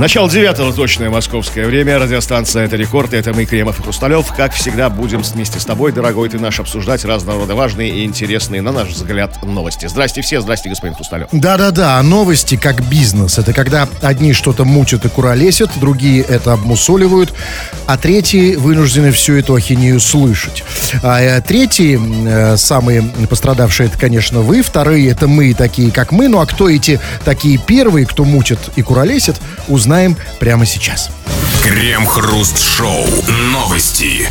Начало девятого точное московское время. Радиостанция «Это рекорд». Это мы, Кремов и Хрусталев. Как всегда, будем вместе с тобой, дорогой ты наш, обсуждать разного рода важные и интересные, на наш взгляд, новости. Здрасте все. Здрасте, господин Хрусталев. Да-да-да, новости как бизнес. Это когда одни что-то мутят и куролесят, другие это обмусоливают, а третьи вынуждены всю эту ахинею слышать. А э, третьи, э, самые пострадавшие, это, конечно, вы. Вторые, это мы, такие как мы. Ну а кто эти такие первые, кто мутит и куролесит, узнаем прямо сейчас. Крем-хруст-шоу. Новости.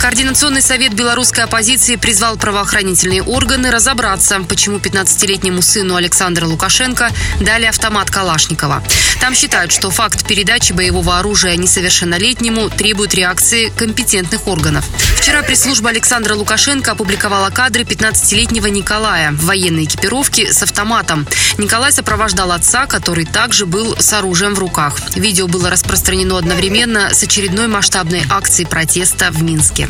Координационный совет белорусской оппозиции призвал правоохранительные органы разобраться, почему 15-летнему сыну Александра Лукашенко дали автомат Калашникова. Там считают, что факт передачи боевого оружия несовершеннолетнему требует реакции компетентных органов. Вчера пресс-служба Александра Лукашенко опубликовала кадры 15-летнего Николая в военной экипировке с автоматом. Николай сопровождал отца, который также был с оружием в руках. Видео было распространено одновременно с очередной масштабной акцией протеста в Минске.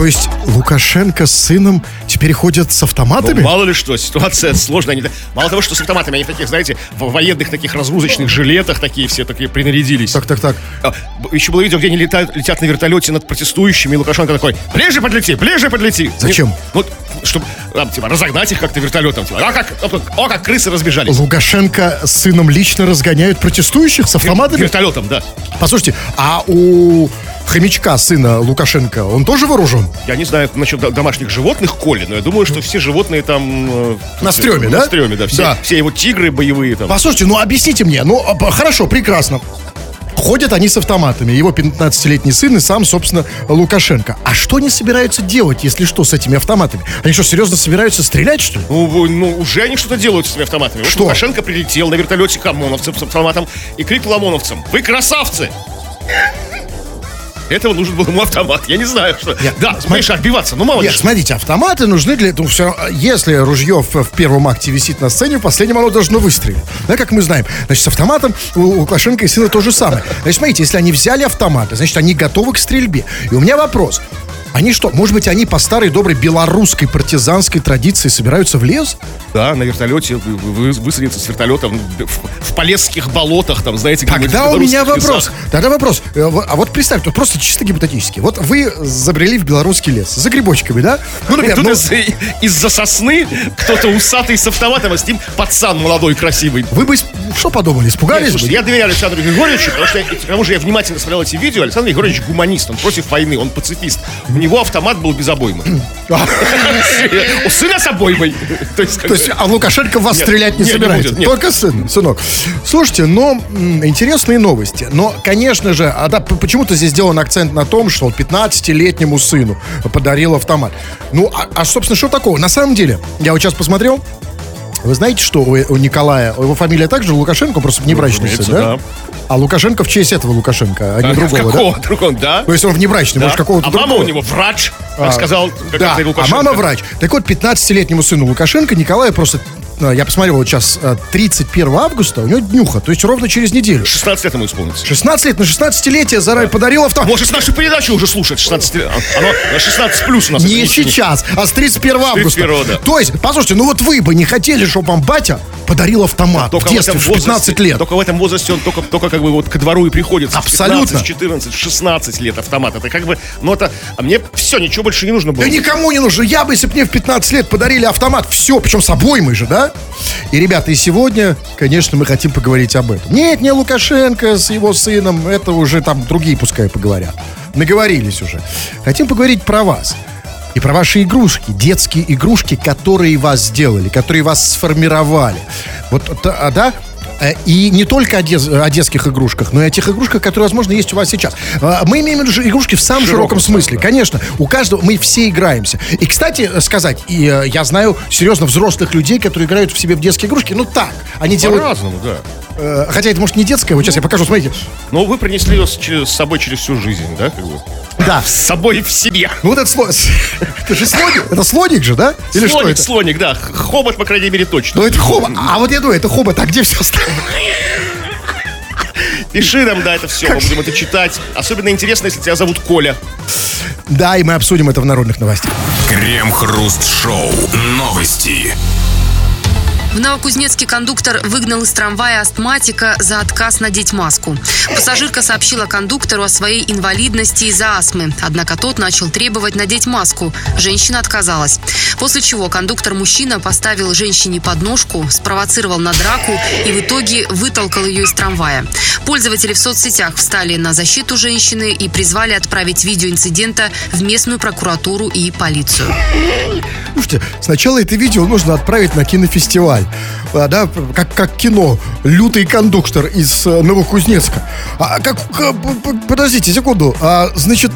То есть Лукашенко с сыном теперь ходят с автоматами? Ну, мало ли что, ситуация сложная. Они, мало того, что с автоматами, они таких, знаете, в военных таких разгрузочных жилетах такие все такие принарядились. Так, так, так. А, Еще было видео, где они летают, летят на вертолете над протестующими, и Лукашенко такой, ближе подлети, ближе подлети. Зачем? Не- Ну, чтобы, там, типа, разогнать их как-то вертолетом. Типа, а как, о, как крысы разбежались. Лукашенко с сыном лично разгоняют протестующих с автоматами? Вертолетом, да. Послушайте, а у хомячка сына Лукашенко, он тоже вооружен? Я не знаю насчет до- домашних животных Коли, но я думаю, что все животные там... э, На стреме, на да? стреме, да. Все, Да. все его тигры боевые там. Послушайте, ну объясните мне, ну а, хорошо, прекрасно. Ходят они с автоматами, его 15-летний сын и сам, собственно, Лукашенко. А что они собираются делать, если что, с этими автоматами? Они что, серьезно собираются стрелять, что ли? Ну, ну, уже они что-то делают с этими автоматами. Вот Что? Лукашенко прилетел на вертолете к ОМОНовцам с автоматом и крикнул ОМОНовцам, вы красавцы! Этого нужен был ему автомат. Я не знаю, что... Я- да, смотришь, отбиваться, ну мало ли Нет, что. смотрите, автоматы нужны для этого. Все, если ружье в, в первом акте висит на сцене, в последнем оно должно выстрелить. Да, как мы знаем. Значит, с автоматом у Лукашенко и сына то же самое. Значит, смотрите, если они взяли автоматы, значит, они готовы к стрельбе. И у меня вопрос. Они что, может быть, они по старой доброй белорусской партизанской традиции собираются в лес? Да, на вертолете вы- вы- высадиться с вертолета в, в- полесских болотах, там, знаете, где-нибудь Тогда у меня белорусских вопрос. лесах. Тогда вопрос. Э, А вот представь, тут просто чисто гипотетически. Вот вы забрели в белорусский лес за грибочками, да? Ну, например, ну, из- из-за сосны кто-то усатый с автоматом, а с ним пацан молодой, красивый. вы бы что подумали? Нет, Испугались слушайте, бы? я доверяю Александру Григорьевичу, потому что я, к тому же я внимательно смотрел эти видео. Александр Григорьевич гуманист, он против войны, он пацифист. У него автомат был без обоймы. У сына с обоймой. То есть, а Лукашенко вас стрелять не собирается? Только сын, сынок. Слушайте, но интересные новости. Но, конечно же, а да, почему-то здесь сделан акцент на том, что он 15-летнему сыну подарил автомат. Ну, а, а, собственно, что такого? На самом деле, я вот сейчас посмотрел, вы знаете, что у, у Николая, его фамилия также Лукашенко, просто внебрачный сын, да? да. А Лукашенко в честь этого Лукашенко, а не А, другого, да? Какого другого, да? То есть он внебрачный, Да. может, какого-то А мама другого. у него врач, А, как сказал как да, а мама врач. Так вот, 15-летнему сыну Лукашенко Николая просто, я посмотрел вот сейчас, э, 31 августа, у него днюха, то есть ровно через неделю. 16 лет ему исполнится. 16 лет, на 16-летие Зарай подарил автомат. Может, нашу передачу уже слушать 16 лет. Оно на 16 плюс у нас. Не сейчас, а с 31 августа. 31, да. То есть, послушайте, ну вот вы бы не хотели, чтобы вам батя подарил автомат Только в детстве, этом в 15 возрасте- лет. Только в этом возрасте он только, только как бы вот ко двору и приходит. Абсолютно. В 15, 14, 16 лет автомат. Это как бы, ну это, а мне все, ничего больше не нужно было. Да никому не нужно. Я бы, если бы мне в 15 лет подарили автомат, все, причем с обоймой же, да? И, ребята, и сегодня, конечно, мы хотим поговорить об этом. Нет, не Лукашенко с его сыном, это уже там другие пускай поговорят. Наговорились уже. Хотим поговорить про вас. И про ваши игрушки, детские игрушки, которые вас сделали, которые вас сформировали. Вот, да, И не только о, дез- о детских игрушках, но и о тех игрушках, которые, возможно, есть у вас сейчас. А, Мы имеем в виду игрушки в самом широком, широком смысле. Конечно, у каждого мы все играемся. И, кстати, э, сказать, и, э, я знаю серьезно взрослых людей, которые играют в себе в детские игрушки. Ну так, они делают. По-разному, да. э, хотя это может не детская. Вот сейчас я покажу, смотрите. Но вы принесли ее с, с собой через всю жизнь, да? Как бы? Да. С собой в себе. Ну вот это слоник. Это же слоник. Это слоник же, да? Или что слоник, это? слоник, да. Хобот, по крайней мере, точно. Ну это хобот. А вот я думаю, это хобот. А где все остальное? Пиши нам, да, это все. Мы будем это читать. Особенно интересно, если тебя зовут Коля. Да, и мы обсудим это в народных новостях. Крем-хруст-шоу. Новости. В Новокузнецке кондуктор выгнал из трамвая астматика за отказ надеть маску. Пассажирка сообщила кондуктору о своей инвалидности из-за астмы. Однако тот начал требовать надеть маску. Женщина отказалась. После чего кондуктор-мужчина поставил женщине подножку, спровоцировал на драку и в итоге вытолкал ее из трамвая. Пользователи в соцсетях встали на защиту женщины и призвали отправить видео инцидента в местную прокуратуру и полицию. Слушайте, сначала это видео нужно отправить на кинофестиваль. А, да, как, как кино «Лютый кондуктор» из э, Новокузнецка. А, как, п- подождите секунду. А, значит,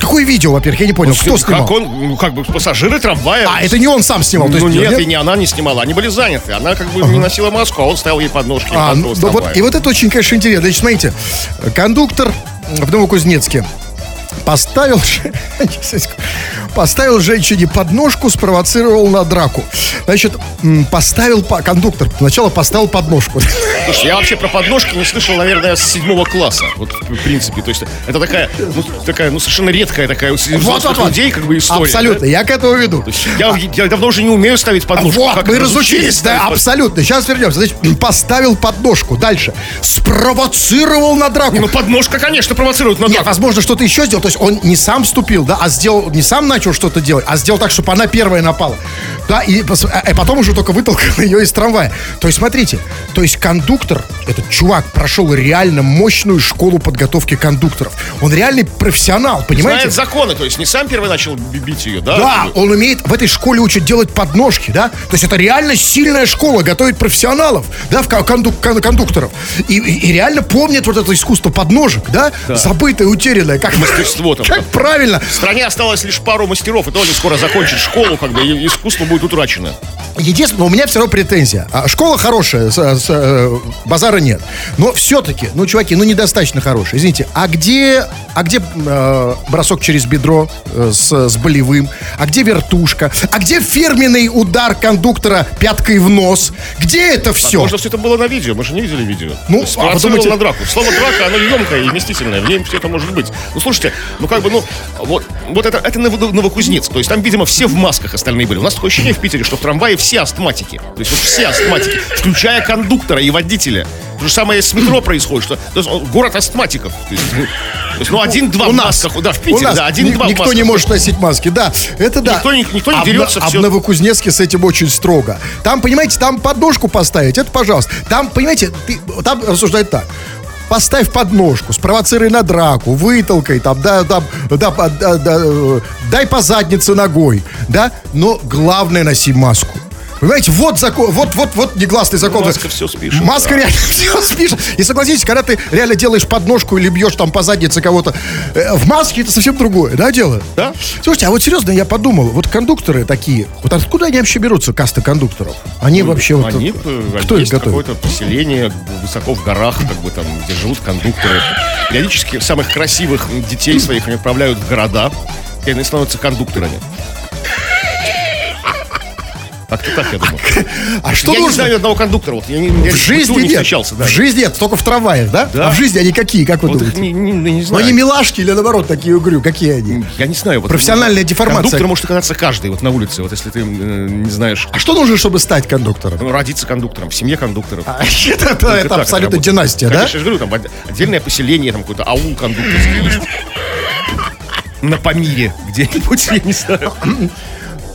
какое видео, во-первых, я не понял, кто снимал? Как он, ну, как бы пассажиры трамвая. А, это не он сам снимал? то Ну есть, нет, и не она не снимала, они были заняты. Она как бы не носила маску, а он ставил ей подножки. и А, ну, вот, и вот это очень, конечно, интересно. Значит, смотрите, кондуктор в Новокузнецке поставил, поставил женщине подножку, спровоцировал на драку. Значит, поставил по- кондуктор сначала поставил подножку. Слушай, я вообще про подножки не слышал, наверное, с седьмого класса. Вот, в принципе. То есть это такая, ну, такая, ну, совершенно редкая такая у взрослых людей, как бы история. Абсолютно, да? я к этому веду. То есть Я, я давно уже не умею ставить подножку. Вот, Как мы разучились да, абсолютно. Сейчас вернемся. Значит, поставил подножку. Дальше. Спровоцировал на драку. Ну, подножка, конечно, провоцирует на Нет, драку. возможно, что-то еще сделал. То есть он не сам вступил, да, а сделал, не сам начал что-то делать, а сделал так, чтобы она первая напала. Да, и, а- а потом уже только вытолкал ее из трамвая. То есть, смотрите, то есть кондуктор, этот чувак прошел реально мощную школу подготовки кондукторов. Он реальный профессионал, понимаете? Знает законы, то есть не сам первый начал би- бить ее, да? Да, он умеет в этой школе учат делать подножки, да? То есть это реально сильная школа, готовит профессионалов, да, в ко- конду- кон- кондукторов. И, и- и реально помнит вот это искусство подножек, да? Забытое, утерянное. Как, Мастерство там, Как да. правильно. В стране осталось лишь пару мастеров, и тоже скоро закончит школу, как бы, и искусство будет утрачено. Единственное, у меня все равно претензия. А, Школа хорошая, с- с- э, базара нет. Но все-таки, ну, чуваки, ну, недостаточно хорошая. Извините, а где, а где э, бросок через бедро э, с, с болевым? А где вертушка? А где фирменный удар кондуктора пяткой в нос? Где это все? Может, все это было на видео, мы же не видели видео. Ну, То а подумайте- на драку. Слово драка, оно емкое и вместительное, в ней все это может быть. Ну, слушайте, ну, как бы, ну, вот, вот это, это Ново- Новокузнецк, то есть там, видимо, все в масках остальные были. У нас такое ощущение в Питере, что в трамвае все астматики. То есть вот все астматики, включая кондуктора и водителя. То же самое с метро происходит, что то есть, город астматиков. То есть, ну, то есть, ну, один-два У в масках. Да, в у Питере, нас да, один-два никто не может носить маски, да, это да. Никто никто не А в дерется, А в. Новокузнецке с этим очень строго. Там, понимаете, там подножку поставить, это пожалуйста. Там, понимаете, ты- там рассуждают так. Поставь подножку, спровоцируй на драку, вытолкай, там, да, там, да, да, да, да, э, дай по заднице ногой, да, но главное носи маску. Понимаете, вот закон, вот, вот, вот негласный закон. Маска всё спишет, Маска да. реально все спишет. И согласитесь, когда ты реально делаешь подножку или бьешь там по заднице кого-то, э, в маске это совсем другое, да, дело? Да. Слушайте, а вот серьезно, я подумал, вот кондукторы такие, вот откуда они вообще берутся, касты кондукторов? Они вообще вот... Они, э, кто их есть готовит? какое-то поселение высоко в горах, как бы там, где живут кондукторы. Периодически самых красивых детей своих они отправляют в города, и они становятся кондукторами. Как-то так, я думаю. А что я не нужно? знаю ни одного кондуктора. Вот, я не, я В жизни не нет. встречался. Да. В жизни нет, только в трамваях, да? Да. А в жизни они какие, как вы Вот думаете? не, не- не Ну, знаю. они милашки или наоборот такие угрю? Какие они? Я не знаю. Вот, Профессиональная ну, деформация. Кондуктор может оказаться каждый вот на улице, вот если ты э, не знаешь. А что нужно, чтобы стать кондуктором? Ну, родиться кондуктором, в семье кондукторов. А, Это, это- это так абсолютно работает. династия, да? Конечно, я же говорю, там отдельное поселение, там какой-то аул кондукторский есть. На Памире где-нибудь, я не знаю.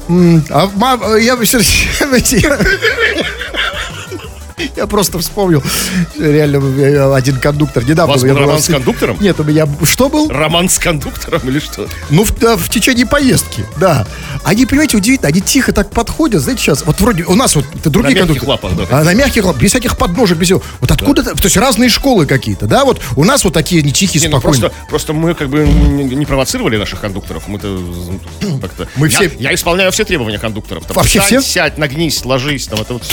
А я всё- я- Я просто вспомнил, реально, один кондуктор недавно... У вас был был роман с кондуктором? Нет, у меня... Что был? Роман с кондуктором или что? Ну, в, да, в течение поездки, да. Они, понимаете, удивительно, они тихо так подходят, знаете, сейчас, вот вроде у нас вот это другие На кондукторы. лапах, да. А на мягких лапах, без всяких подножек, без всего. Вот откуда, то есть разные школы какие-то, да, вот у нас вот такие не тихие, Не, ну спокойные. просто, просто мы как бы не провоцировали наших кондукторов. Мы-то как-то... Мы я, все- Я исполняю все требования кондукторов. Там, Вообще встань, все? сядь, нагнись, ложись. Там это вот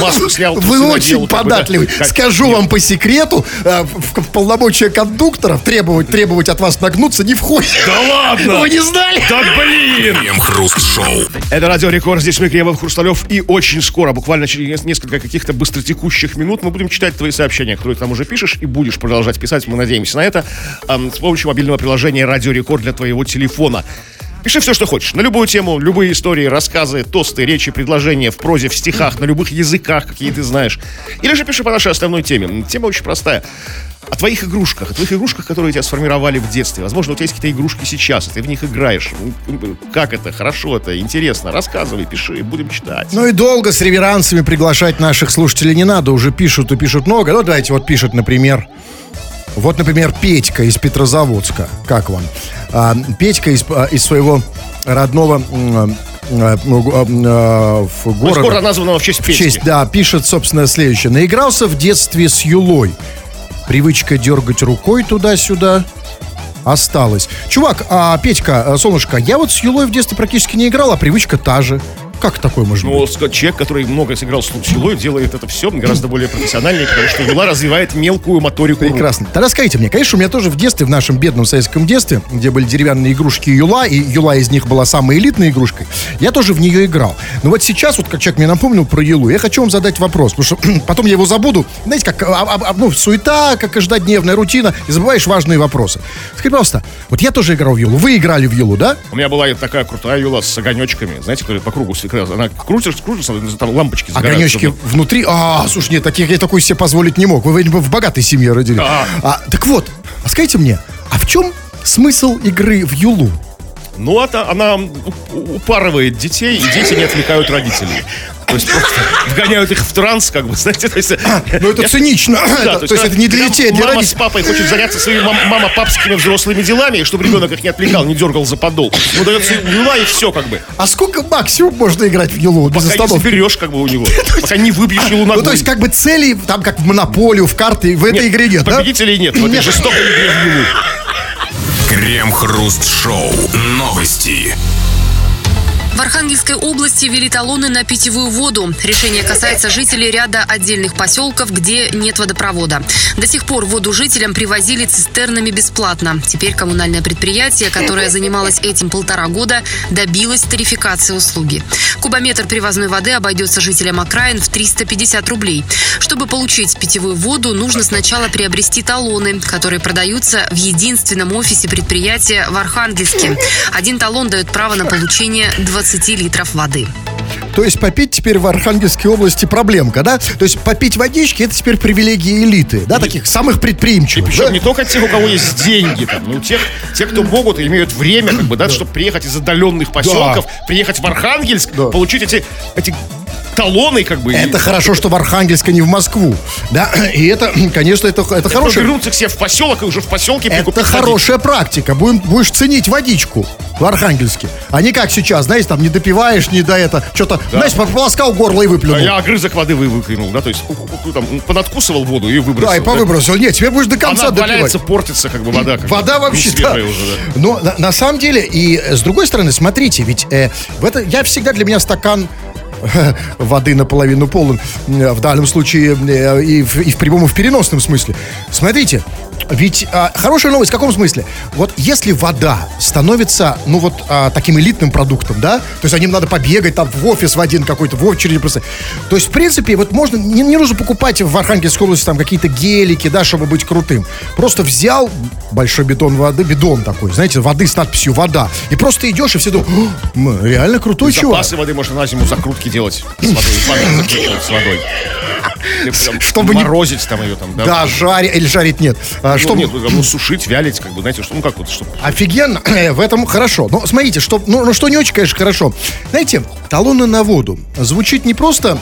маску снял. Вы очень податливый. Как- Скажу вам по секрету, э, в, в полномочия кондукторов требовать, требовать от вас нагнуться не входит. Да ладно! Вы не знали? Да блин! Крем-хруст-шоу. Это Радио Рекорд, здесь мы, Кремов Хрусталев, и очень скоро, буквально через несколько каких-то быстротекущих минут, мы будем читать твои сообщения, которые ты там уже пишешь, и будешь продолжать писать, мы надеемся на это, ам, с помощью мобильного приложения Радио Рекорд для твоего телефона. Пиши все, что хочешь. На любую тему, любые истории, рассказы, тосты, речи, предложения в прозе, в стихах, на любых языках, какие ты знаешь. Или же пиши по нашей основной теме. Тема очень простая. О твоих игрушках, о твоих игрушках, которые тебя сформировали в детстве. Возможно, у тебя есть какие-то игрушки сейчас, и ты в них играешь. Ну, Как это? Хорошо это? Интересно? Рассказывай, пиши, будем читать. Ну и долго с реверансами приглашать наших слушателей не надо. Уже пишут и пишут много. Ну, давайте вот пишет, например... Вот, например, Петька из Петрозаводска. Как вам? А, Петька из, а, из своего родного а, а, в города. города, названного в честь В Петьки. честь, да, пишет, собственно, следующее. Наигрался в детстве с Юлой. Привычка дергать рукой туда-сюда осталась. Чувак, а, Петька, а, солнышко, я вот с Юлой в детстве практически не играл, а привычка та же. Как такое может Ну, быть? человек, который много сыграл с Юлой, делает это все гораздо более профессиональнее, потому что Юла развивает мелкую моторику. Прекрасно. Тогда скажите мне, конечно, у меня тоже в детстве, в нашем бедном советском детстве, где были деревянные игрушки Юла, и Юла из них была самой элитной игрушкой, я тоже в нее играл. Но вот сейчас, вот как человек мне напомнил про Юлу, я хочу вам задать вопрос, потому что потом я его забуду. Знаете, как а, а, а, ну, суета, как каждодневная рутина, и забываешь важные вопросы. Скажите, пожалуйста, вот я тоже играл в Юлу, вы играли в Юлу, да? У меня была такая крутая Юла с огонечками, знаете, которая по кругу Она крутишь, крутишься, там лампочки загораются. Огонечки внутри. А, слушай, нет, таких я такой себе позволить не мог. Вы, видимо, в богатой семье родились. А. А, так вот, а скажите мне, а в чем смысл игры в Юлу? Ну, это она упарывает детей, и дети не отвлекают родителей. То есть просто вгоняют их в транс, как бы, знаете, то есть... Ну, это цинично. Да, то есть это не для детей, а для Мама с папой хочет заняться своими мам- мама-папскими взрослыми делами, чтобы ребенок их не отвлекал, не дергал за подол. Ну, дается юла, и все, как бы. А сколько максимум можно играть в Юлу без Пока не заберешь, как бы, у него. Пока не выбьешь юлу ногой. Ну, то есть, как бы целей, там, как в Монополию, в карты, в этой игре нет, да? Победителей нет, в этой Нет. жестокой игре в юлу. Крем-хруст-шоу. Новости. В Архангельской области ввели талоны на питьевую воду. Решение касается жителей ряда отдельных поселков, где нет водопровода. До сих пор воду жителям привозили цистернами бесплатно. Теперь коммунальное предприятие, которое занималось этим полтора года, добилось тарификации услуги. Кубометр привозной воды обойдется жителям окраин в 350 рублей. Чтобы получить питьевую воду, нужно сначала приобрести талоны, которые продаются в единственном офисе предприятия в Архангельске. Один талон дает право на получение 20 литров воды. То есть попить теперь в Архангельской области проблемка, да? То есть попить водички это теперь привилегия элиты, да, таких самых предприимчивых. Причем да? не только тех, у кого есть деньги, там, но тех, тех, кто могут и имеют время, как бы, да, чтобы приехать из отдаленных поселков, приехать в Архангельск, Да. получить эти, эти талоны, как бы. и- Это хорошо, что в Архангельск, а не в Москву, да? И это, конечно, это, это Хорошо. хорошее. Вернуться к себе в поселок и уже в поселке Это хорошая практика. Будем, будешь ценить водичку в Архангельске. А не как сейчас, знаете, там не допиваешь, не до это. Что-то, знаешь, прополоскал горло и выплюнул. А я огрызок воды вы- выкинул, да, то есть там, понадкусывал воду и выбросил. Да, и повыбросил. Нет, теперь будешь до конца Она допивать. валяется, портится, как бы вода. Как Вода бы, вообще, да. уже, да. Но на, на самом деле, и э, с другой стороны, смотрите, ведь э, в это, я всегда для меня стакан воды наполовину полон, э, в данном случае э, и в, и в прямом, и в переносном смысле. Смотрите, ведь а, хорошая новость в каком смысле? Вот если вода становится, ну вот, а, таким элитным продуктом, да, то есть о ним надо побегать там в офис в один какой-то, в очереди просто. То есть, в принципе, вот можно, не, не нужно покупать в Архангельской области там какие-то гелики, да, чтобы быть крутым. Просто взял большой бетон воды, бидон такой, знаете, воды с надписью «вода», и просто идешь, и все думают, «О, м, реально крутой чувак. Запасы воды можно на зиму закрутки делать с водой, банки закручивать с водой. Чтобы морозить там ее там, да. Жарить, или жарить нет. А, Ну, ну, сушить, вялить, как бы, знаете, что, ну как вот, чтобы Офигенно, в этом хорошо. Но смотрите, что, ну, ну, что не очень, конечно, хорошо. Знаете, талоны на воду звучит не просто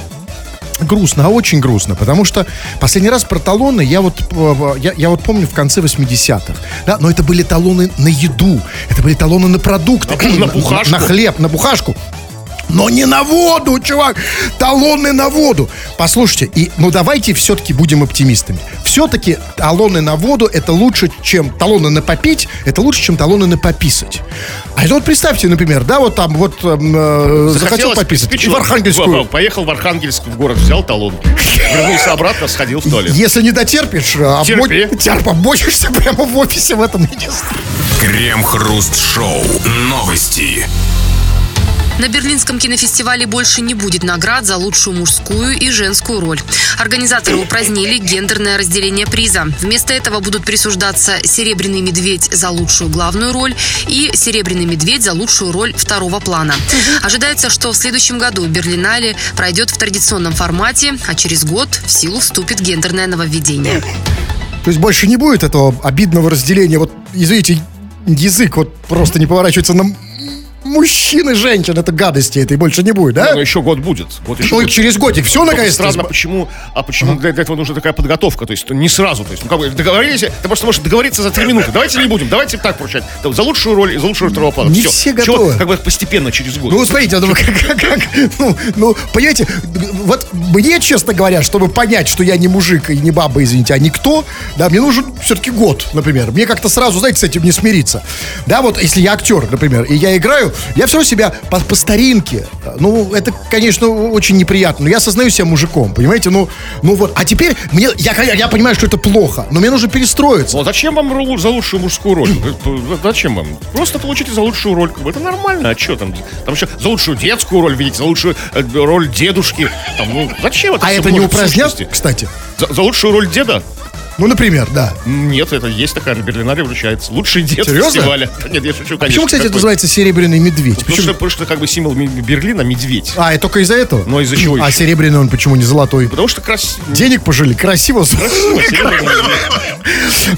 грустно, а очень грустно, потому что последний раз про талоны я вот, э, я, я вот помню в конце 80-х, да, но это были талоны на еду, это были талоны на продукты, На- на бухашку. на хлеб, на бухашку. Но не на воду, чувак! Талоны на воду! Послушайте, и, ну давайте все-таки будем оптимистами. Все-таки талоны на воду это лучше, чем талоны на попить, это лучше, чем талоны на пописать. А это вот представьте, например, да, вот там вот эм, э, захотел пописать, и приспичило. в Архангельскую. Поехал в Архангельск в город, взял талон. Вернулся обратно, сходил в туалет. Если не дотерпишь, а Терпи. обмо- терп, обмочишься прямо в офисе в этом министре. Крем-хруст-шоу. Новости. На Берлинском кинофестивале больше не будет наград за лучшую мужскую и женскую роль. Организаторы упразднили гендерное разделение приза. Вместо этого будут присуждаться «Серебряный медведь» за лучшую главную роль и «Серебряный медведь» за лучшую роль второго плана. Ожидается, что в следующем году Берлинале пройдет в традиционном формате, а через год в силу вступит гендерное нововведение. То есть больше не будет этого обидного разделения. Вот, извините, язык вот просто не поворачивается на мужчин и женщин. Это гадости этой больше не будет, да? Но еще год будет. Еще Ну, год. через годик все Только наконец странно, почему, а почему для, для этого нужна такая подготовка? То есть не сразу. То есть, ну, как бы договорились, ты просто можешь договориться за три минуты. Давайте не будем, давайте так поручать. За лучшую роль и за лучшую второго плана. Не все Чего, готовы. как бы постепенно, через год. Ну, смотрите, ну, как, как- как- ну, ну, понимаете, вот мне, честно говоря, чтобы понять, что я не мужик и не баба, извините, а никто, да, мне нужен все-таки год, например. Мне как-то сразу, знаете, с этим не смириться. Да, вот если я актер, например, и я играю, я все равно себя по, по старинке. Ну, это, конечно, очень неприятно, но я осознаю себя мужиком, понимаете? Ну, ну вот, а теперь мне, я, я понимаю, что это плохо, но мне нужно перестроиться. Ну, зачем вам за лучшую мужскую роль? Зачем вам? Просто получите за лучшую роль. Это нормально. А что там? Там еще за лучшую детскую роль, видите, за лучшую э, роль дедушки. Там, ну, зачем это А это не упразднят, кстати? За, за лучшую роль деда? Ну, например, да. Нет, это есть такая Берлинаре вручается. Лучший дед Серьезно? фестиваля. Нет, я шучу, конечно. Почему, кстати, это называется серебряный медведь? Потому Почему? что, потому что как бы символ Берлина медведь. А, и только из-за этого? Но из-за чего А еще? серебряный он почему не золотой? Потому что красиво. Денег пожили, красиво.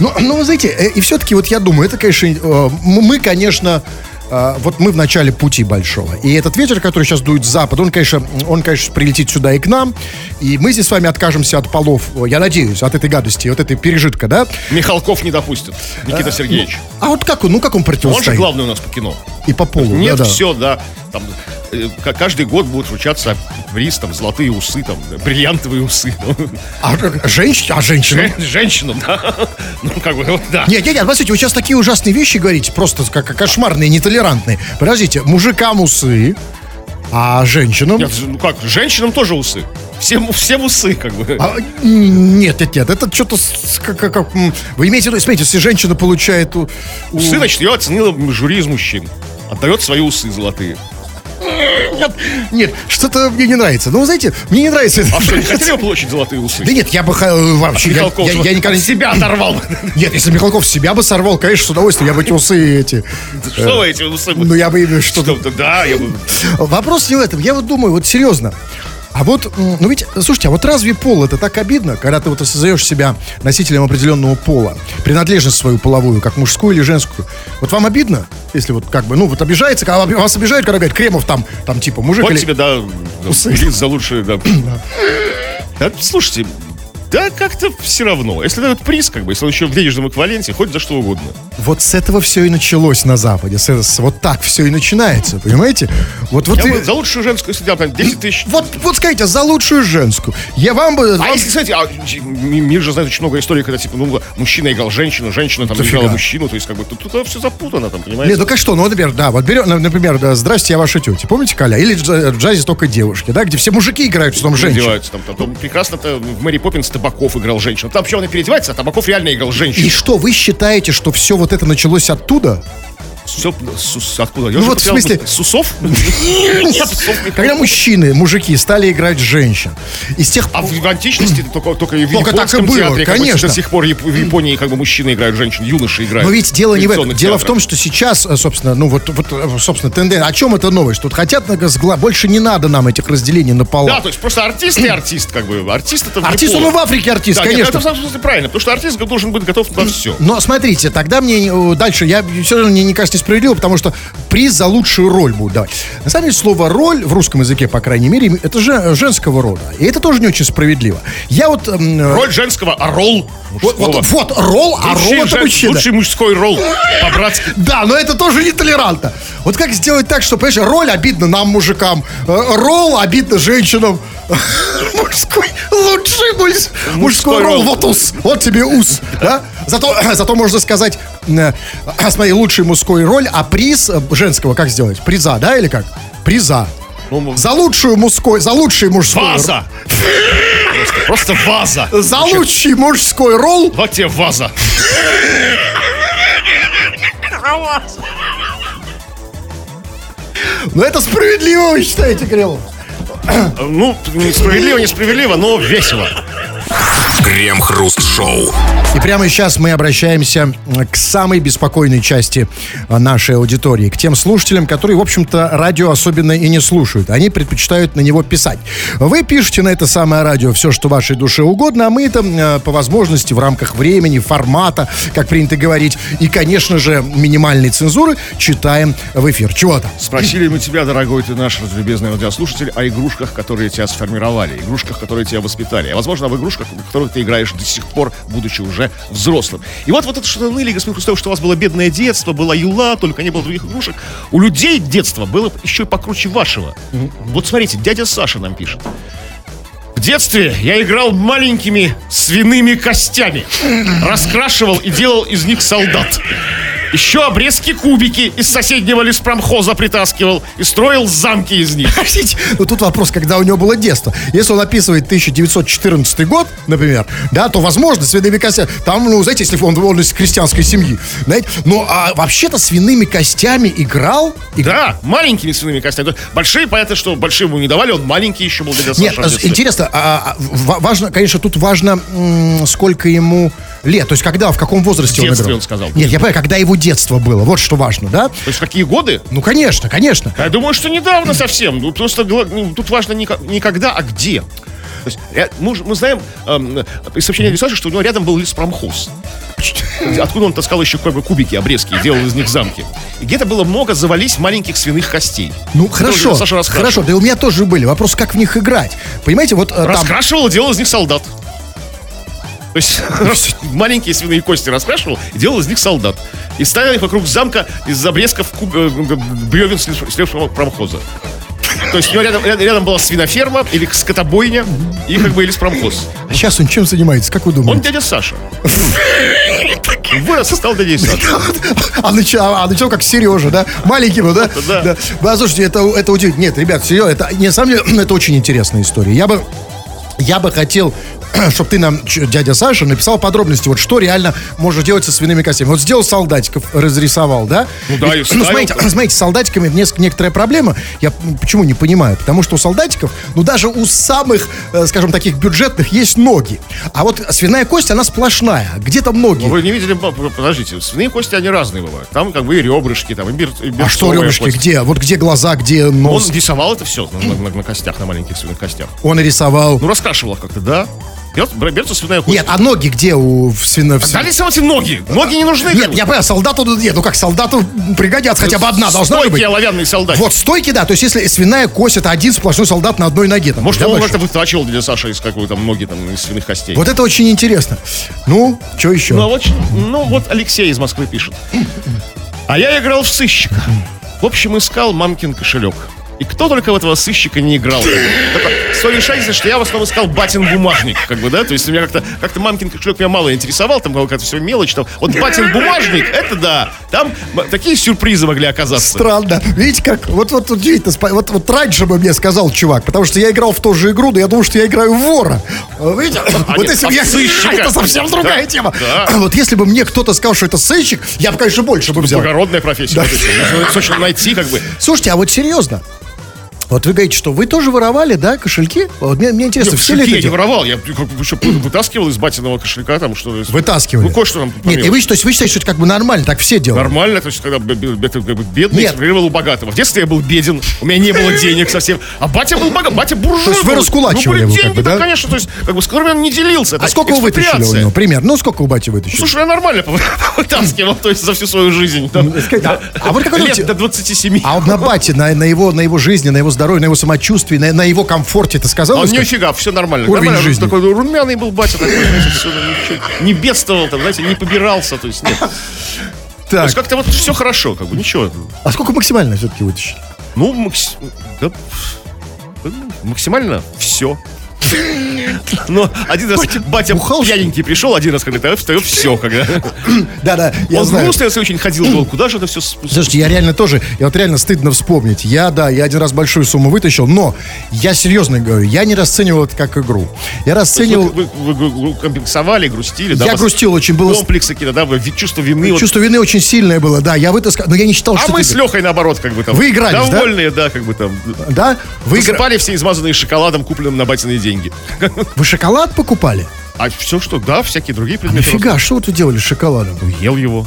Ну, ну, вы знаете, э, и все-таки вот я думаю, это, конечно, э, мы, конечно, э, вот мы в начале пути большого. И этот ветер, который сейчас дует с запада, он, конечно, он, конечно, прилетит сюда и к нам. И мы здесь с вами откажемся от полов, э, я надеюсь, от этой гадости, от этой пережитка, да? Михалков не допустит. Никита Сергеевич. А вот как он, ну как он Он же противостоит? главный у нас по кино. И по полу, Нет, да-да. все, да. Там, каждый год будут вручаться приз, там, золотые усы, там, бриллиантовые усы. А, женщ- а женщина? Жен- Женщинам, да. Ну, как бы, вот, да. Нет, нет, нет, смотрите, вы сейчас такие ужасные вещи говорите, просто как кошмарные, нетолерантные. Подождите, мужикам усы, а женщинам... Нет, ну как, женщинам тоже усы. Всем, всем усы, как бы. А, нет, нет, нет, это что-то... Как, как- вы имеете в виду, смотрите, если женщина получает... У, у- Усы, значит, ее оценила жюри из мужчин. Отдает свои усы золотые. Нет, нет, что-то мне не нравится. Ну, вы знаете, мне не нравится. А что, не хотели получить золотые усы? Да нет, я бы ха- вообще... Я, я- я никогда себя оторвал. Нет, если Михалков себя бы сорвал, конечно, с удовольствием, я бы эти усы эти... Что вы эти усы? Ну, я бы что-то... Что, да, я бы... Вопрос не в этом. Я вот думаю, вот серьезно. А вот, ну ведь, слушайте, а вот разве пол это так обидно, когда ты вот осознаешь себя носителем определенного пола, принадлежность свою половую, как мужскую или женскую? Вот вам обидно, если вот как бы, ну вот обижается, когда вас обижают, когда говорят, Кремов там, там типа мужик Вот или... тебе, да, Усы. за лучшее. Да, Слушайте, да как-то все равно. Если дают приз, как бы, если он еще в денежном эквиваленте, хоть за что угодно. Вот с этого все и началось на Западе. С, с- вот так все и начинается, понимаете? Вот, вот, Я и- бы за лучшую женскую, если там 10 тысяч... вот, вот скажите, за лучшую женскую. Я вам бы... А вам- если, кстати, а, ми- мир же знает очень много историй, когда, типа, ну, мужчина играл женщину, женщина там Дофига. играла мужчину, то есть, как бы, тут, тут все запутано, там, понимаете? Нет, ну как что, ну, например, да, вот берем, на- например, да, «Здрасте, я ваша тетя». Помните, Коля? Или в в джазе только девушки, да, где все мужики играют, что там женщины. Там, там, там прекрасно-то в Мэри Поппинс Табаков играл женщину. Там вообще он и переодевается, а Табаков реально играл И женщину. что, вы считаете, что все вот это началось оттуда? Все, откуда? Я Ну вот в смысле- мысль. С усов? Нет, когда мужчины, мужики стали играть женщин. И с тех А пор... в, в античности только, только в Только так и японском было, театре, конечно. до сих пор в Японии как бы мужчины играют женщин, юноши играют. Но ведь дело не в этом. Дело в том, что сейчас, э, собственно, ну вот, вот э, собственно, тенденция. О чем это новость? Тут хотят сгла- больше не надо нам этих разделений на пола. Да, то есть просто артист и артист, как бы. Артист это Артист, он и в Африке артист, Да, нет, конечно. это в самом смысле правильно, потому что артист должен быть готов на все. Но смотрите, тогда мне дальше, я все равно мне не кажется несправедливо, потому что приз за лучшую роль будет давать. На самом деле слово роль в русском языке, по крайней мере, это же женского рода. И это тоже не очень справедливо. Я вот... эм, э, Роль женского, а ролл вот, вот, вот, ролл, а Лучший ролл это мужчина. Лучший мужской ролл, по-братски. Да, но это тоже нетолерантно. Вот как сделать так, что, понимаешь, роль обидно нам, мужикам, э, ролл обидно женщинам. Мужской, лучший муж- мужской ролл, вот ус, вот тебе ус, да? Зато, зато можно сказать, э, смотри, лучший мужской роль, а приз э, женского как сделать? Приза, да, или как? Приза. Ну, За лучшую мужской, за лучший мужской. Ваза! Просто, просто ваза. За лучший мужской ролл Вот тебе ваза. Ну это справедливо, вы считаете, Кремов? Ну, несправедливо, несправедливо, но весело. Крем-хруст-шоу. И прямо сейчас мы обращаемся к самой беспокойной части а, нашей аудитории, к тем слушателям, которые, в общем-то, радио особенно и не слушают. Они предпочитают на него писать. Вы пишете на это самое радио все, что вашей душе угодно, а мы это э, по возможности в рамках времени, формата, как принято говорить, и, конечно же, минимальной цензуры читаем в эфир. Чего-то. Спросили мы тебя, дорогой ты наш любезный радиослушатель, о игрушках, которые тебя сформировали, игрушках, которые тебя воспитали. А возможно, об игрушках, в которых ты играешь до сих пор, будучи уже взрослым. И вот, вот это что ныли, господин Хрустов, что у вас было бедное детство, была юла, только не было других игрушек. У людей детство было еще и покруче вашего. Вот смотрите, дядя Саша нам пишет. В детстве я играл маленькими свиными костями. Раскрашивал и делал из них солдат. Еще обрезки кубики из соседнего леспромхоза притаскивал и строил замки из них. Подождите, ну тут вопрос, когда у него было детство. Если он описывает 1914 год, например, да, то, возможно, свиными костями, там, ну, знаете, если он, он из крестьянской семьи, знаете, ну, а вообще-то свиными костями играл? играл. Да, маленькими свиными костями. Большие, понятно, что большие ему не давали, он маленький еще был дядя Нет, детстве. интересно, а, а, ва- важно, конечно, тут важно, сколько ему лет, то есть когда, в каком возрасте В он играл. он сказал. Нет, я понимаю, когда его детство было, вот что важно, да? То есть какие годы? Ну, конечно, конечно. Я думаю, что недавно совсем. Ну, просто ну, тут важно не, не когда, а где. То есть, мы, мы знаем эм, из сообщения Саши, что у него рядом был леспромхоз. Откуда он таскал еще как бы, кубики, обрезки и делал из них замки. И где-то было много завались маленьких свиных костей. Ну, хорошо, Саша хорошо, да и у меня тоже были. Вопрос, как в них играть. Понимаете, вот э, там... Раскрашивал и делал из них солдат. То есть маленькие свиные кости раскрашивал и делал из них солдат. И ставил их вокруг замка из обрезков куб- э, бревен с лес- с леспромхоза. То есть у него рядом, рядом, была свиноферма или скотобойня и как бы или промхоз. А сейчас он чем занимается, как вы Он думаете? дядя Саша. Вырос и стал дядей Саша. А начал, а начал как Сережа, да? Маленький был, да? Да. Да, слушайте, это, это удивительно. Нет, ребят, серьезно, это, на самом деле, это очень интересная история. Я бы, я бы хотел, чтобы ты нам, дядя Саша, написал подробности, вот что реально можно делать со свиными костями. Вот сделал солдатиков, разрисовал, да? Ну да, и ну, вставил. смотрите, смотрите, с солдатиками неск- некоторая проблема. Я почему не понимаю? Потому что у солдатиков, ну даже у самых, э, скажем, таких бюджетных есть ноги. А вот свиная кость, она сплошная. Где там ноги? Но вы не видели, по- по- подождите, свиные кости, они разные бывают. Там как бы и ребрышки, там и, бер, и А что ребрышки? кость. Где? Вот где глаза, где Он нос? рисовал это все на, на- на костях, на маленьких свиных костях. Он рисовал. Ну, раскрашивал как-то, да? Бер- бер- Берется свиная кость. Нет, а ноги где у в свино... в Да рисовать ноги. Ноги не нужны. Нет, я понимаю, солдату... Нет, ну как, солдату пригодятся хотя бы одна должна быть. оловянный солдат. Вот стойки, да, то есть если свиная кость, это один сплошной солдат на одной ноге. Там, Может, он это вытачивал для Саши из какой-то ноги там, из свиных костей. Вот это очень интересно. Ну, что еще? Ну, а вот, ну, вот Алексей из Москвы пишет. А я играл в сыщика. В общем, искал мамкин кошелек. И кто только в этого сыщика не играл. Решается, что я в основном искал батин бумажник, как бы, да, то есть у меня как-то, как-то мамкин кошелек меня мало интересовал, там какая-то все мелочь, там. Вот батин бумажник, это да, там такие сюрпризы могли оказаться. Странно. Видите, как? Вот, вот, спа- вот, вот раньше бы мне сказал чувак, потому что я играл в ту же игру, но я думал, что я играю в вора. А, Видите? Вот нет, если а бы я... сыщика? Это совсем другая Да, тема. да. Вот если бы мне кто-то сказал, что это сыщик, я бы, конечно, больше бы взял. Благородная профессия. вот это. Нужно найти, как бы. Слушайте, а вот серьезно, вот вы говорите, что вы тоже воровали, да, кошельки? Вот мне, мне интересно, Нет, все ли это я не воровал, я как еще вытаскивал из батиного кошелька там что Вытаскивали? Ну, кое-что там. Нет, и помимо. вы, то есть вы считаете, что это как бы нормально, так все делают? Нормально, то есть, когда б- как бы бедный Нет. у богатого. В детстве я был беден, у меня не было денег совсем. А батя был богат, батя буржуй То есть вы раскулачивали ну, его, как деньги, бы, да? конечно, то есть, как бы, с которыми он не делился. Это А сколько вы вытащили у него? Пример. Ну, сколько у бати вытащили? Слушай, я нормально вытаскивал, то есть, за всю свою жизнь. а- вот как вы Лет до 27. А вот на бате, на его жизни, на его здоровье, на его самочувствии, на, на его комфорте это А сказалось? он как? нифига, все нормально. Уровень нормально. жизни. Такой румяный был батя, такой, знаете, всё, ничего, не бедствовал, там, знаете, не побирался, то есть, нет. То Так, есть, как-то вот все хорошо, как бы, ничего. а сколько максимально все-таки вытащили? Ну, макс- да, максимально все. Но один раз батя пьяненький пришел, один раз, когда встает, все, когда. Да-да, я Он знаю. грустный, если очень ходил, думал, куда же это все Слушайте, я реально тоже, я вот реально стыдно вспомнить. Я, да, я один раз большую сумму вытащил, но я серьезно говорю, я не расценивал это как игру. Я расценивал... Вы, вы- вы- комплексовали, грустили, да? Я грустил очень, было... Комплексы какие-то, да, чувство вины. Чувство вины очень сильное было, да, я вытаскал, но я не считал, А что... мы это- с Лехой наоборот, как бы там. Вы игрались, да? Довольные, да, как бы там. Да? Вы, игра- Высыпали все измазанные шоколадом, купленным на батиные деньги. Вы шоколад покупали? А все что, да, всякие другие предметы. Нифига, что вот вы делали с шоколадом? Ел его.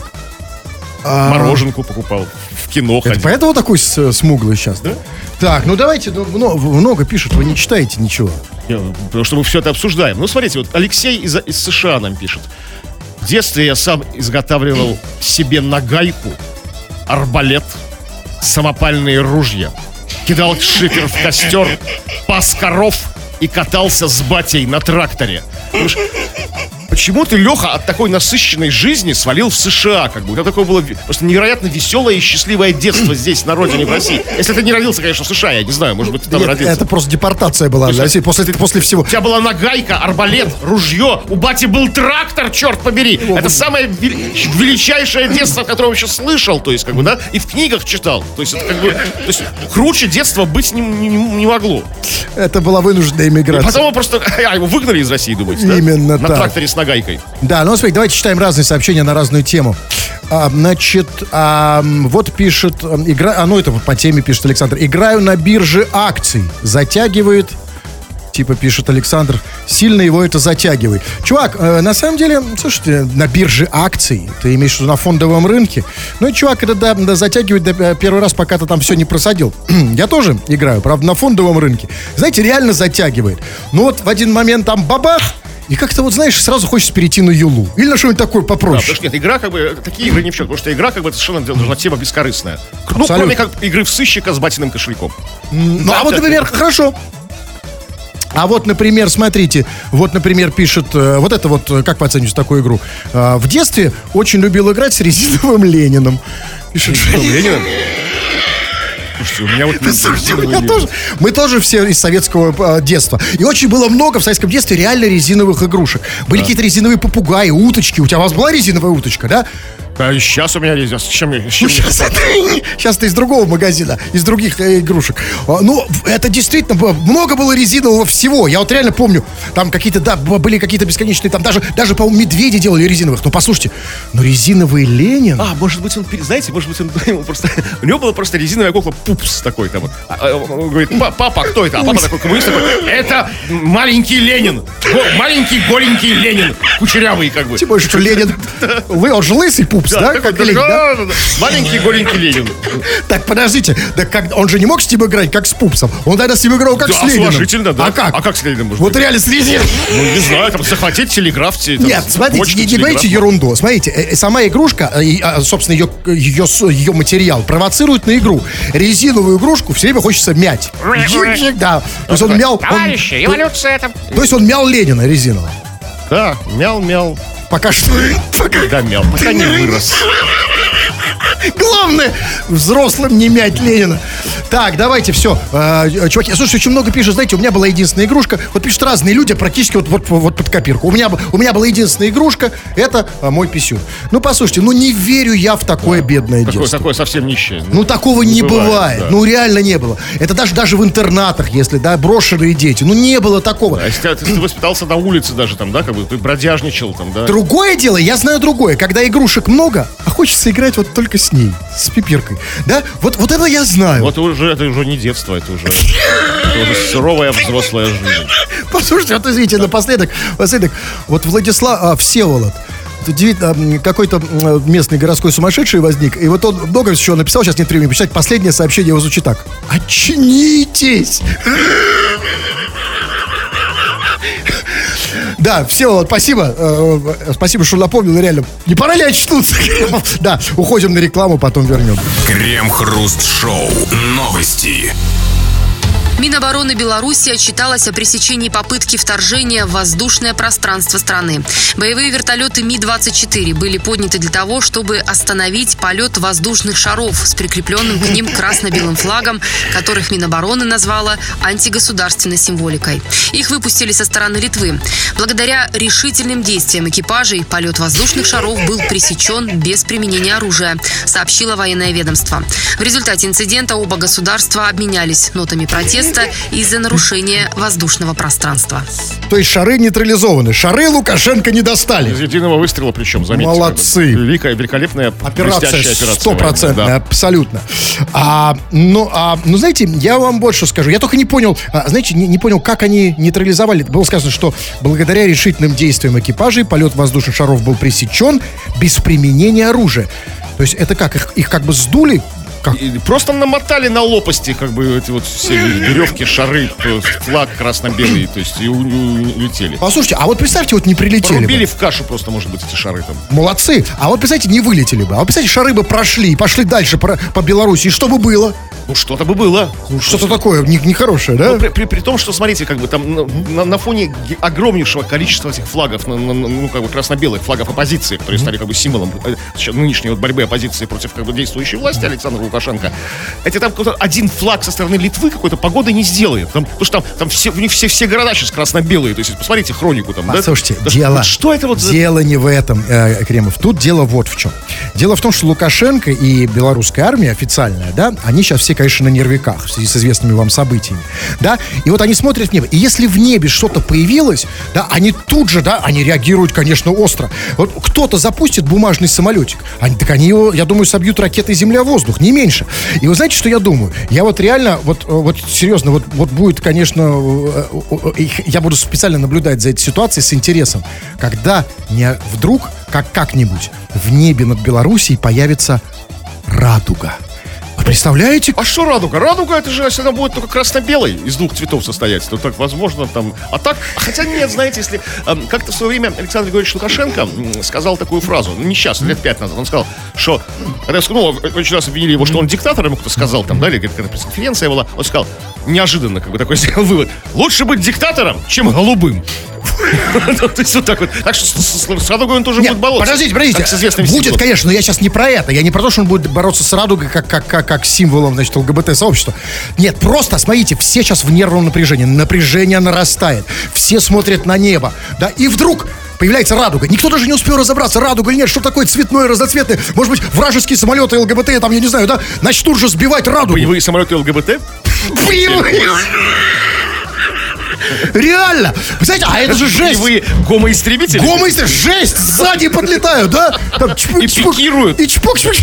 А, Мороженку покупал. В кино Это ходил. поэтому такой с- смуглый сейчас, да? Так, ну давайте, ну, много, много пишут, вы не читаете ничего. Я- Потому что мы все это обсуждаем. Ну, смотрите, вот Алексей из, из США нам пишет. В детстве я сам изготавливал себе нагайку, арбалет, самопальные ружья. Кидал шифер в костер, пас коров и катался с батей на тракторе. Почему ты, Леха, от такой насыщенной жизни свалил в США? Как бы? У тебя такое было просто невероятно веселое и счастливое детство здесь, на родине, в России. Если ты не родился, конечно, в США, я не знаю, может быть, ты там Нет, родился. это просто депортация была, России, после, после всего. У тебя была нагайка, арбалет, ружье. У бати был трактор, черт побери. Это самое вели- величайшее детство, которое я вообще слышал. То есть, как бы, да, и в книгах читал. То есть, это как бы, то есть, круче детства быть не, не- не могло. Это была вынужденная И иммиграция. потом его просто, а, его выгнали из России, думаете, да? Именно На так. тракторе с нагайкой. Да, ну смотри, давайте читаем разные сообщения на разную тему. А, значит, а, вот пишет, игра, а ну это по теме пишет Александр. Играю на бирже акций. Затягивает, типа пишет Александр, сильно его это затягивает. Чувак, э, на самом деле, слушайте, на бирже акций, ты имеешь в виду на фондовом рынке, ну, чувак, это да, да, затягивает да, э, первый раз, пока ты там все не просадил. Я тоже играю, правда, на фондовом рынке. Знаете, реально затягивает. Ну вот в один момент там бабах, и как-то вот, знаешь, сразу хочется перейти на Юлу. Или на что-нибудь такое Да, попроще. потому что нет, игра как бы, такие игры не в счет, потому что игра как бы совершенно должна тема бескорыстная. Ну, Абсолютно. кроме как игры в сыщика с батиным кошельком. Ну, а вот, например, хорошо. А вот, например, смотрите, вот, например, пишет, э, вот это вот, э, как вы оцениваете такую игру? А, в детстве очень любил играть с резиновым Лениным. Пишет, Ленина? Слушайте, у меня вот... Слушайте, у меня тоже. Мы тоже все из советского э, детства. И очень было много в советском детстве реально резиновых игрушек. Были какие-то резиновые попугаи, уточки. У тебя у вас была резиновая уточка, да? А сейчас у меня резина. С чем, с чем Ну, сейчас, это, сейчас ты из другого магазина, из других э, игрушек. А, Ну, это действительно было- много было резинового всего. Я вот реально помню, там какие-то, да, были какие-то бесконечные, там даже, даже по-моему, медведи делали резиновых. Ну, послушайте, ну, резиновый Ленин... А, может быть, он, знаете, может быть, он, ему просто, у него была просто резиновая кукла Пупс такой там. А, а, Он говорит, «Па- папа, кто это? А папа такой коммунист такой, это маленький Ленин. Маленький голенький Ленин. Кучерявый как бы. Тем более, что Ленин... Вы, он же лысый пупс, да? Как Ленин, да? Маленький голенький Ленин. Так, подождите, да как, он же не мог с ним играть, как с пупсом. Он тогда с ним играл, как с Лениным. уважительно, да. А как? А как с Лениным Вот реально с Лениным. Ну, не знаю, там захватить телеграф. там, Нет, смотрите, не, говорите ерунду. Смотрите, э, э, сама игрушка, э, а, собственно, ее, ее, ее материал провоцирует на игру. Резиновую игрушку все время хочется мять. Да. То есть он мял... он- Товарищи, эволюция это... то есть он мял Ленина резинового. Да, мял-мял. Пока что. Пока- Да, мял. Пока не вырос. Главное, взрослым не мять Ленина. Так, давайте, все. чуваки, слушай, очень много пишет. Знаете, у меня была единственная игрушка. Вот пишут разные люди, практически вот, вот, вот под копирку. У меня, у меня была единственная игрушка. Это а, мой писюн. Ну, послушайте, ну не верю я в такое бедное Такое, детство. такое совсем нищее. Ну, такого не, Не бывает. бывает, да. Ну, реально не было. Это даже, даже в интернатах, если, да, брошенные дети. Ну, не было такого. А если ты, если ты воспитался на улице даже там, да, как бы ты бродяжничал там, да? Другое дело, я знаю другое. Когда игрушек много, а хочется играть вот только с ней, с пипиркой. Да? Вот, вот это я знаю. Вот уже, это уже не детство, это уже, это уже суровая взрослая жизнь. Послушайте, вот извините, напоследок, напоследок, вот Владислав а, Всеволод, удивительно, м, какой-то м, местный городской сумасшедший возник, и вот он много еще написал, сейчас нет времени почитать, последнее сообщение его звучит так. Очнитесь! Да, Всеволод, спасибо. Э, э, Спасибо, что напомнил, реально. Не пора ли очнуться? Да, уходим на рекламу, потом вернем. Крем-хруст-шоу. Новости. Минобороны Беларуси отчиталась о пресечении попытки вторжения в воздушное пространство страны. Боевые вертолеты Ми-24 были подняты для того, чтобы остановить полет воздушных шаров с прикрепленным к ним красно-белым флагом, которых Минобороны назвала антигосударственной символикой. Их выпустили со стороны Литвы. Благодаря решительным действиям экипажей полет воздушных шаров был пресечен без применения оружия, сообщило военное ведомство. В результате инцидента оба государства обменялись нотами протеста из-за нарушения воздушного пространства. То есть шары нейтрализованы. Шары Лукашенко не достали. Из единого выстрела причем, заметьте. Молодцы. Великая, великолепная, Операция операция. стопроцентная, да. абсолютно. А, ну, а, ну, знаете, я вам больше скажу. Я только не понял, а, знаете, не, не понял, как они нейтрализовали. Было сказано, что благодаря решительным действиям экипажей полет воздушных шаров был пресечен без применения оружия. То есть это как, их, их как бы сдули? И просто намотали на лопасти, как бы, эти вот все веревки, шары, флаг красно-белый, то есть и улетели. Послушайте, а вот представьте, вот не прилетели бы. Порубили в кашу просто, может быть, эти шары там. Молодцы. А вот, представьте, не вылетели бы. А вот, представьте, шары бы прошли, пошли дальше по, по Беларуси. И что бы было? Ну, что-то бы было. Ну, что-то такое не- нехорошее, да? Ну, при, при- при том, что, смотрите, как бы там на, на- на фоне огромнейшего количества этих флагов, на- на- ну, как бы красно-белых флагов оппозиции, которые стали как бы символом э, нынешней вот борьбы оппозиции против как бы действующей власти Александра Лукашенко, эти там какой-то один флаг со стороны Литвы какой-то погоды не сделает. Там, потому что там, там все, у них все, все города сейчас красно-белые. То есть, посмотрите хронику там. Послушайте, Да дело, вот Что это вот за... дело не в этом, э, Кремов. Тут дело вот в чем. Дело в том, что Лукашенко и белорусская армия официальная, да, они сейчас все, конечно, на нервиках в связи с известными вам событиями, да, и вот они смотрят в небо, и если в небе что-то появилось, да, они тут же, да, они реагируют, конечно, остро. Вот кто-то запустит бумажный самолетик, они, так они его, я думаю, собьют ракетой земля-воздух, не меньше. И вы знаете, что я думаю? Я вот реально, вот, э, вот серьезно, вот, вот будет, конечно, э, э, я буду специально наблюдать за этой ситуацией с интересом, когда не вдруг, как как-нибудь, в небе над Белоруссией появится радуга. Представляете? А что радуга? Радуга это же, если она будет только красно-белой, из двух цветов состоять, то так возможно там... А так, хотя нет, знаете, если... эм, как-то в свое время Александр Григорьевич Лукашенко сказал такую фразу, ну не сейчас, лет пять назад, он сказал, что... Когда, ну, очень раз обвинили его, что он диктатор, ему кто сказал там, да, или какая-то пресс-конференция была, он сказал, неожиданно, как бы такой сделал вывод, лучше быть диктатором, чем голубым. То есть вот так вот. Так что с- радугой он тоже будет бороться. подождите, подождите. Будет, конечно, но я сейчас не про это. Я не про то, что он будет бороться с радугой как, как, как, как символом, значит, ЛГБТ-сообщества. Нет, просто, смотрите, все сейчас в нервном напряжении. Напряжение нарастает. Все смотрят на небо. Да, и вдруг появляется радуга. Никто даже не успел разобраться, радуга или нет, что такое цветное, разноцветное. Может быть, вражеские самолеты ЛГБТ, там, я не знаю, да, начнут же сбивать радугу. Боевые самолеты ЛГБТ? Боевые. Реально! Вы знаете, а это же жесть! Боевые гомоистребители? Гомы, жесть! Сзади подлетают, да? Там чпок, И чпок, пикируют. И чпок, чпок.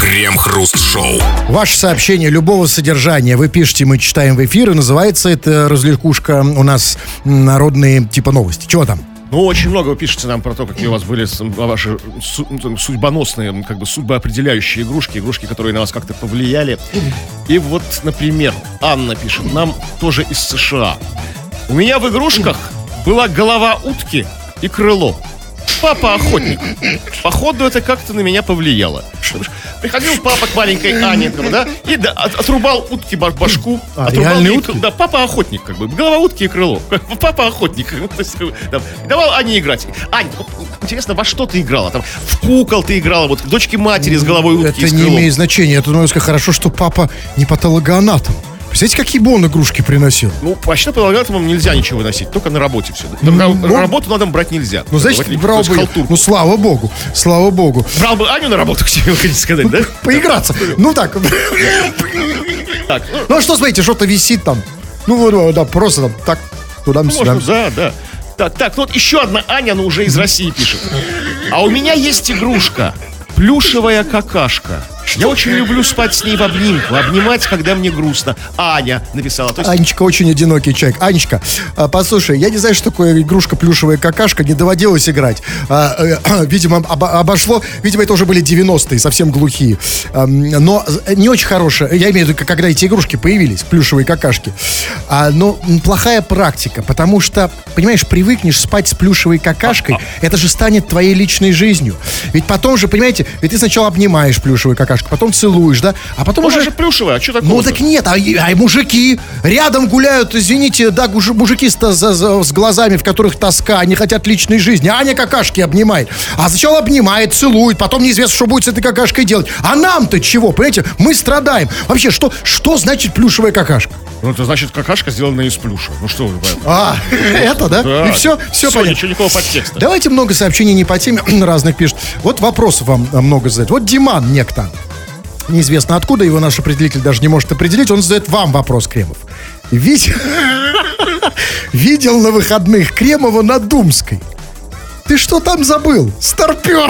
Крем-хруст-шоу. Ваше сообщение любого содержания вы пишете, мы читаем в эфир, и называется это развлекушка у нас народные типа новости. Чего там? Ну, очень много вы пишете нам про то, какие у вас были ваши су- судьбоносные, как бы судьбоопределяющие игрушки, игрушки, которые на вас как-то повлияли. И вот, например, Анна пишет нам тоже из США. У меня в игрушках была голова утки и крыло. Папа охотник. Походу, это как-то на меня повлияло. Приходил папа к маленькой Ане, да, и да, от- отрубал утки ба- башку. А, отрубал реальные ей утки? Да, папа охотник, как бы. Голова утки и крыло. Папа охотник. То есть, да. Давал Ане играть. Ань, интересно, во что ты играла? Там в кукол ты играла, вот дочки матери с головой утки и это не имеет значения. Это, ну, хорошо, что папа не патологоанатом. Представляете, какие бы он игрушки приносил? Ну, вообще по вам нельзя ничего выносить, только на работе все. На, Ну, на работу на дом брать нельзя. Ну, значит, Вот, брал бы... Ну, слава богу, слава богу. Брал бы Аню на работу, хотите хотите сказать, да? Поиграться. Ну, так. Так, ну, Ну, а что, смотрите, что-то висит там. Ну, да, просто там, так, туда-сюда. можно, да, да. Так, так, ну вот еще одна Аня, она уже из России пишет. А у меня есть игрушка. Плюшевая какашка. Я очень люблю спать с ней в обнимку, обнимать, когда мне грустно. Аня написала. То есть, Анечка очень одинокий человек. Анечка, а, послушай, я не знаю, что такое игрушка плюшевая какашка, не доводилось играть. А, э, видимо, обо- обошло, видимо, это уже были 90-е, совсем глухие. Но з- не очень хорошая, я имею в виду, когда эти игрушки появились, плюшевые какашки. А, но плохая практика, потому что, понимаешь, привыкнешь спать с плюшевой какашкой, это же станет твоей личной жизнью. Ведь потом же, понимаете, ведь ты сначала обнимаешь плюшевую какашку, какашка, потом целуешь, да, а потом Она уже... же плюшевая, а что такое? Ну так нет, а, а мужики рядом гуляют, извините, да, мужики с, за- с глазами, в которых тоска, они хотят личной жизни. Аня какашки обнимает. А сначала обнимает, целует, потом неизвестно, что будет с этой какашкой делать. А нам-то чего, понимаете? Мы страдаем. Вообще, что, что значит плюшевая какашка? Ну, это значит, какашка сделана из плюша. Ну что вы? А, это, да? Да. И все, все Всё, понятно. ничего, никакого подтекста. Давайте много сообщений не по теме разных пишут. Вот вопросов вам много задать. Вот Диман некто. Неизвестно откуда, его наш определитель даже не может определить. Он задает вам вопрос, Кремов. Видел, на выходных Кремова на Думской. Ты что там забыл? Старпер.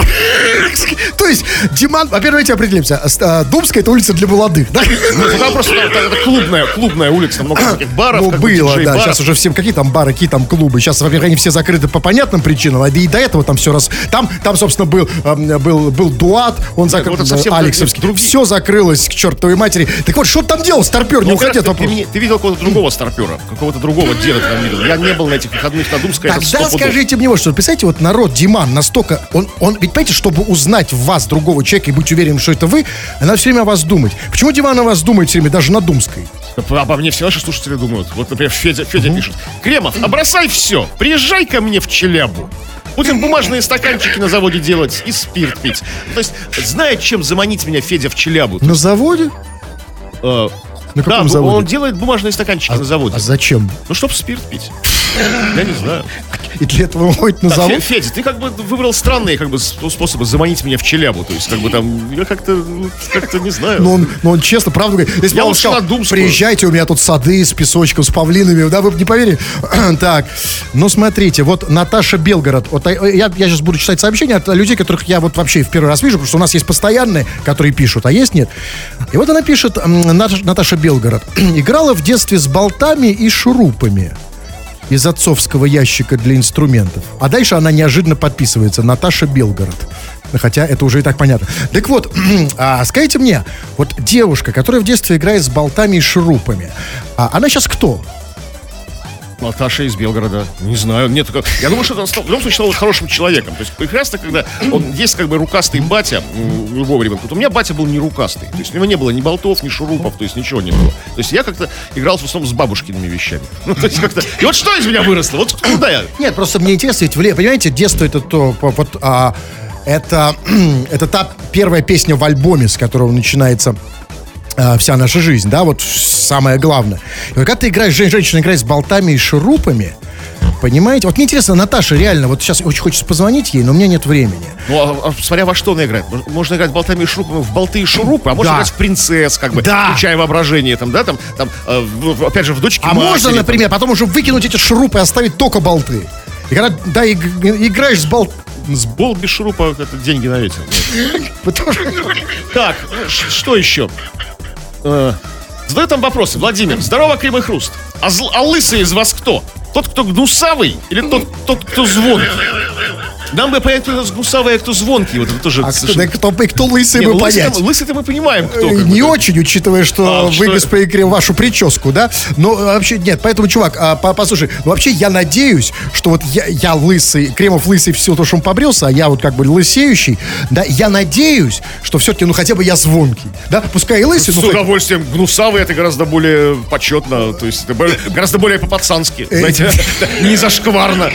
То есть, Диман, во-первых, давайте определимся. А, Думская это улица для молодых, да? Ну, там просто это, клубная, клубная улица, много таких баров, Ну, было, да. Сейчас уже всем какие там бары, какие там клубы. Сейчас, во-первых, они все закрыты по понятным причинам, а и до этого там все раз. Там, там, собственно, был, был, был Дуат, он закрыл, совсем Алексовский. Все закрылось к чертовой матери. Так вот, что там делал, старпер, не Ну, уходи от вопроса. ты видел какого-то другого старпера, какого-то другого деда там видел. Я не был на этих выходных на Думской, Тогда скажите мне вот что. Представляете, вот народ Диман настолько... Он, он, ведь понимаете, чтобы узнать в вас другого человека и быть уверенным, что это вы, надо все время о вас думать. Почему Диман о вас думает все время, даже на Думской? Обо мне все наши слушатели думают. Вот, например, Федя, Федя пишет. Кремов, обросай все, приезжай ко мне в Челябу. Будем бумажные стаканчики на заводе делать и спирт пить. То есть, знает, чем заманить меня Федя в Челябу. На заводе? Э, На да, каком бу- заводе? он делает бумажные стаканчики на заводе. А зачем? Ну, чтоб спирт пить. Я не знаю. И для этого он ходит на Так, завод? Фе- Федя, ты как бы выбрал странные как бы с- способы заманить меня в Челябу. То есть, как бы там, я как-то, ну, как-то не знаю. Но он, но он честно, правда говорит. Если Я он сказал, приезжайте, у меня тут сады с песочком, с павлинами, да, вы бы не поверили. так, ну смотрите, вот Наташа Белгород. Вот а, я, я сейчас буду читать сообщения от людей, которых я вот вообще в первый раз вижу, потому что у нас есть постоянные, которые пишут, а есть нет. И вот она пишет, Наташа Белгород. Играла в детстве с болтами и шурупами из отцовского ящика для инструментов. А дальше она неожиданно подписывается. Наташа Белгород. Хотя это уже и так понятно. Так вот, а, скажите мне, вот девушка, которая в детстве играет с болтами и шурупами, а она сейчас кто? Наташа из Белгорода. Не знаю. Нет, как- я думаю, что он стал, в любом случае стал хорошим человеком. То есть прекрасно, когда он есть как бы рукастый батя у любого ребенка. Вот у меня батя был не рукастый. То есть у него не было ни болтов, ни шурупов, то есть ничего не было. То есть я как-то играл в основном с бабушкиными вещами. Ну, то есть как-то... И вот что из меня выросло? Вот куда я? Нет, просто мне интересно, ведь, понимаете, детство это то, вот, а, это, это та первая песня в альбоме, с которого начинается а, вся наша жизнь, да, вот самое главное. И вот когда ты играешь, жен- женщина играет с болтами и шурупами, понимаете? Вот мне интересно, Наташа, реально, вот сейчас очень хочется позвонить ей, но у меня нет времени. Ну, а- а смотря во что она играет. Мож- Можно играть болтами и шурупами в болты и шурупы, а можно Да. играть в принцесс, как бы, Да. включая воображение, там, да, там, там, э, опять же, в дочке А матери, можно, там. например, потом уже выкинуть эти шурупы и оставить только болты. И когда, да, иг- играешь с болт... С бол без шурупа это деньги на ветер. Так, что еще? Э, Задаю там вопросы. Владимир, здорово, Кривый Хруст. А, зл- а лысый из вас кто? Тот, кто гнусавый или тот, тот кто звонкий? Нам бы понять, кто гнусавый, а кто звонкий. Вот это тоже... А кто, совершенно- да, кто, кто лысый, Не, мы ну, понять. лысый-то- мы понимаем, кто. Э, Не очень, учитывая, что А, вы что- вашу прическу, да? Но э, вообще нет, поэтому, чувак, а, по- послушай, ну, вообще я надеюсь, что вот я, я лысый, Кремов лысый в силу того, что он побрился, а я вот как бы лысеющий, да, я надеюсь, что все-таки, ну, хотя бы я звонкий, да? Пускай и лысый, С но хоть- удовольствием. Гнусавый это гораздо более почетно, то есть это гораздо более по-пацански, Э, знаете, не зашкварно.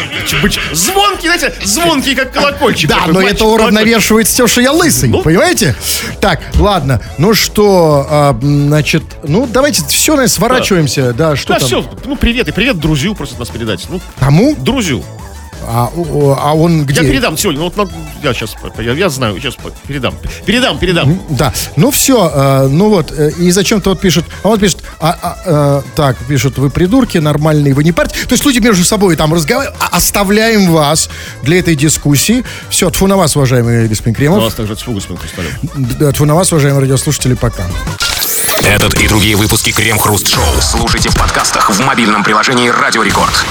Звонкий, знаете, звонкий, как колокольчик. Да, но это уравновешивает все, что я лысый, Ну. понимаете? Так, ладно, ну что, а, значит, ну давайте все, наверное, сворачиваемся, да, что Да, все, ну привет, и привет друзью просят нас передать. Ну, Кому? друзью. А, а он где? Я передам сегодня, ну вот я сейчас, я, я знаю, сейчас передам. Передам, передам. Да, ну все, ну вот, э, и зачем-то вот пишет, а он пишет, а, а, э, так, пишут, вы придурки, нормальные, вы не партия. То есть люди между собой там разговаривают, а оставляем вас для этой дискуссии. Все, тьфу на вас, уважаемый господин У Кремов. вас также тьфу, господин Хрусталев. Тьфу на вас, уважаемые радиослушатели, пока. Этот и другие выпуски Крем Хруст Шоу слушайте в подкастах в мобильном приложении Радио Рекорд.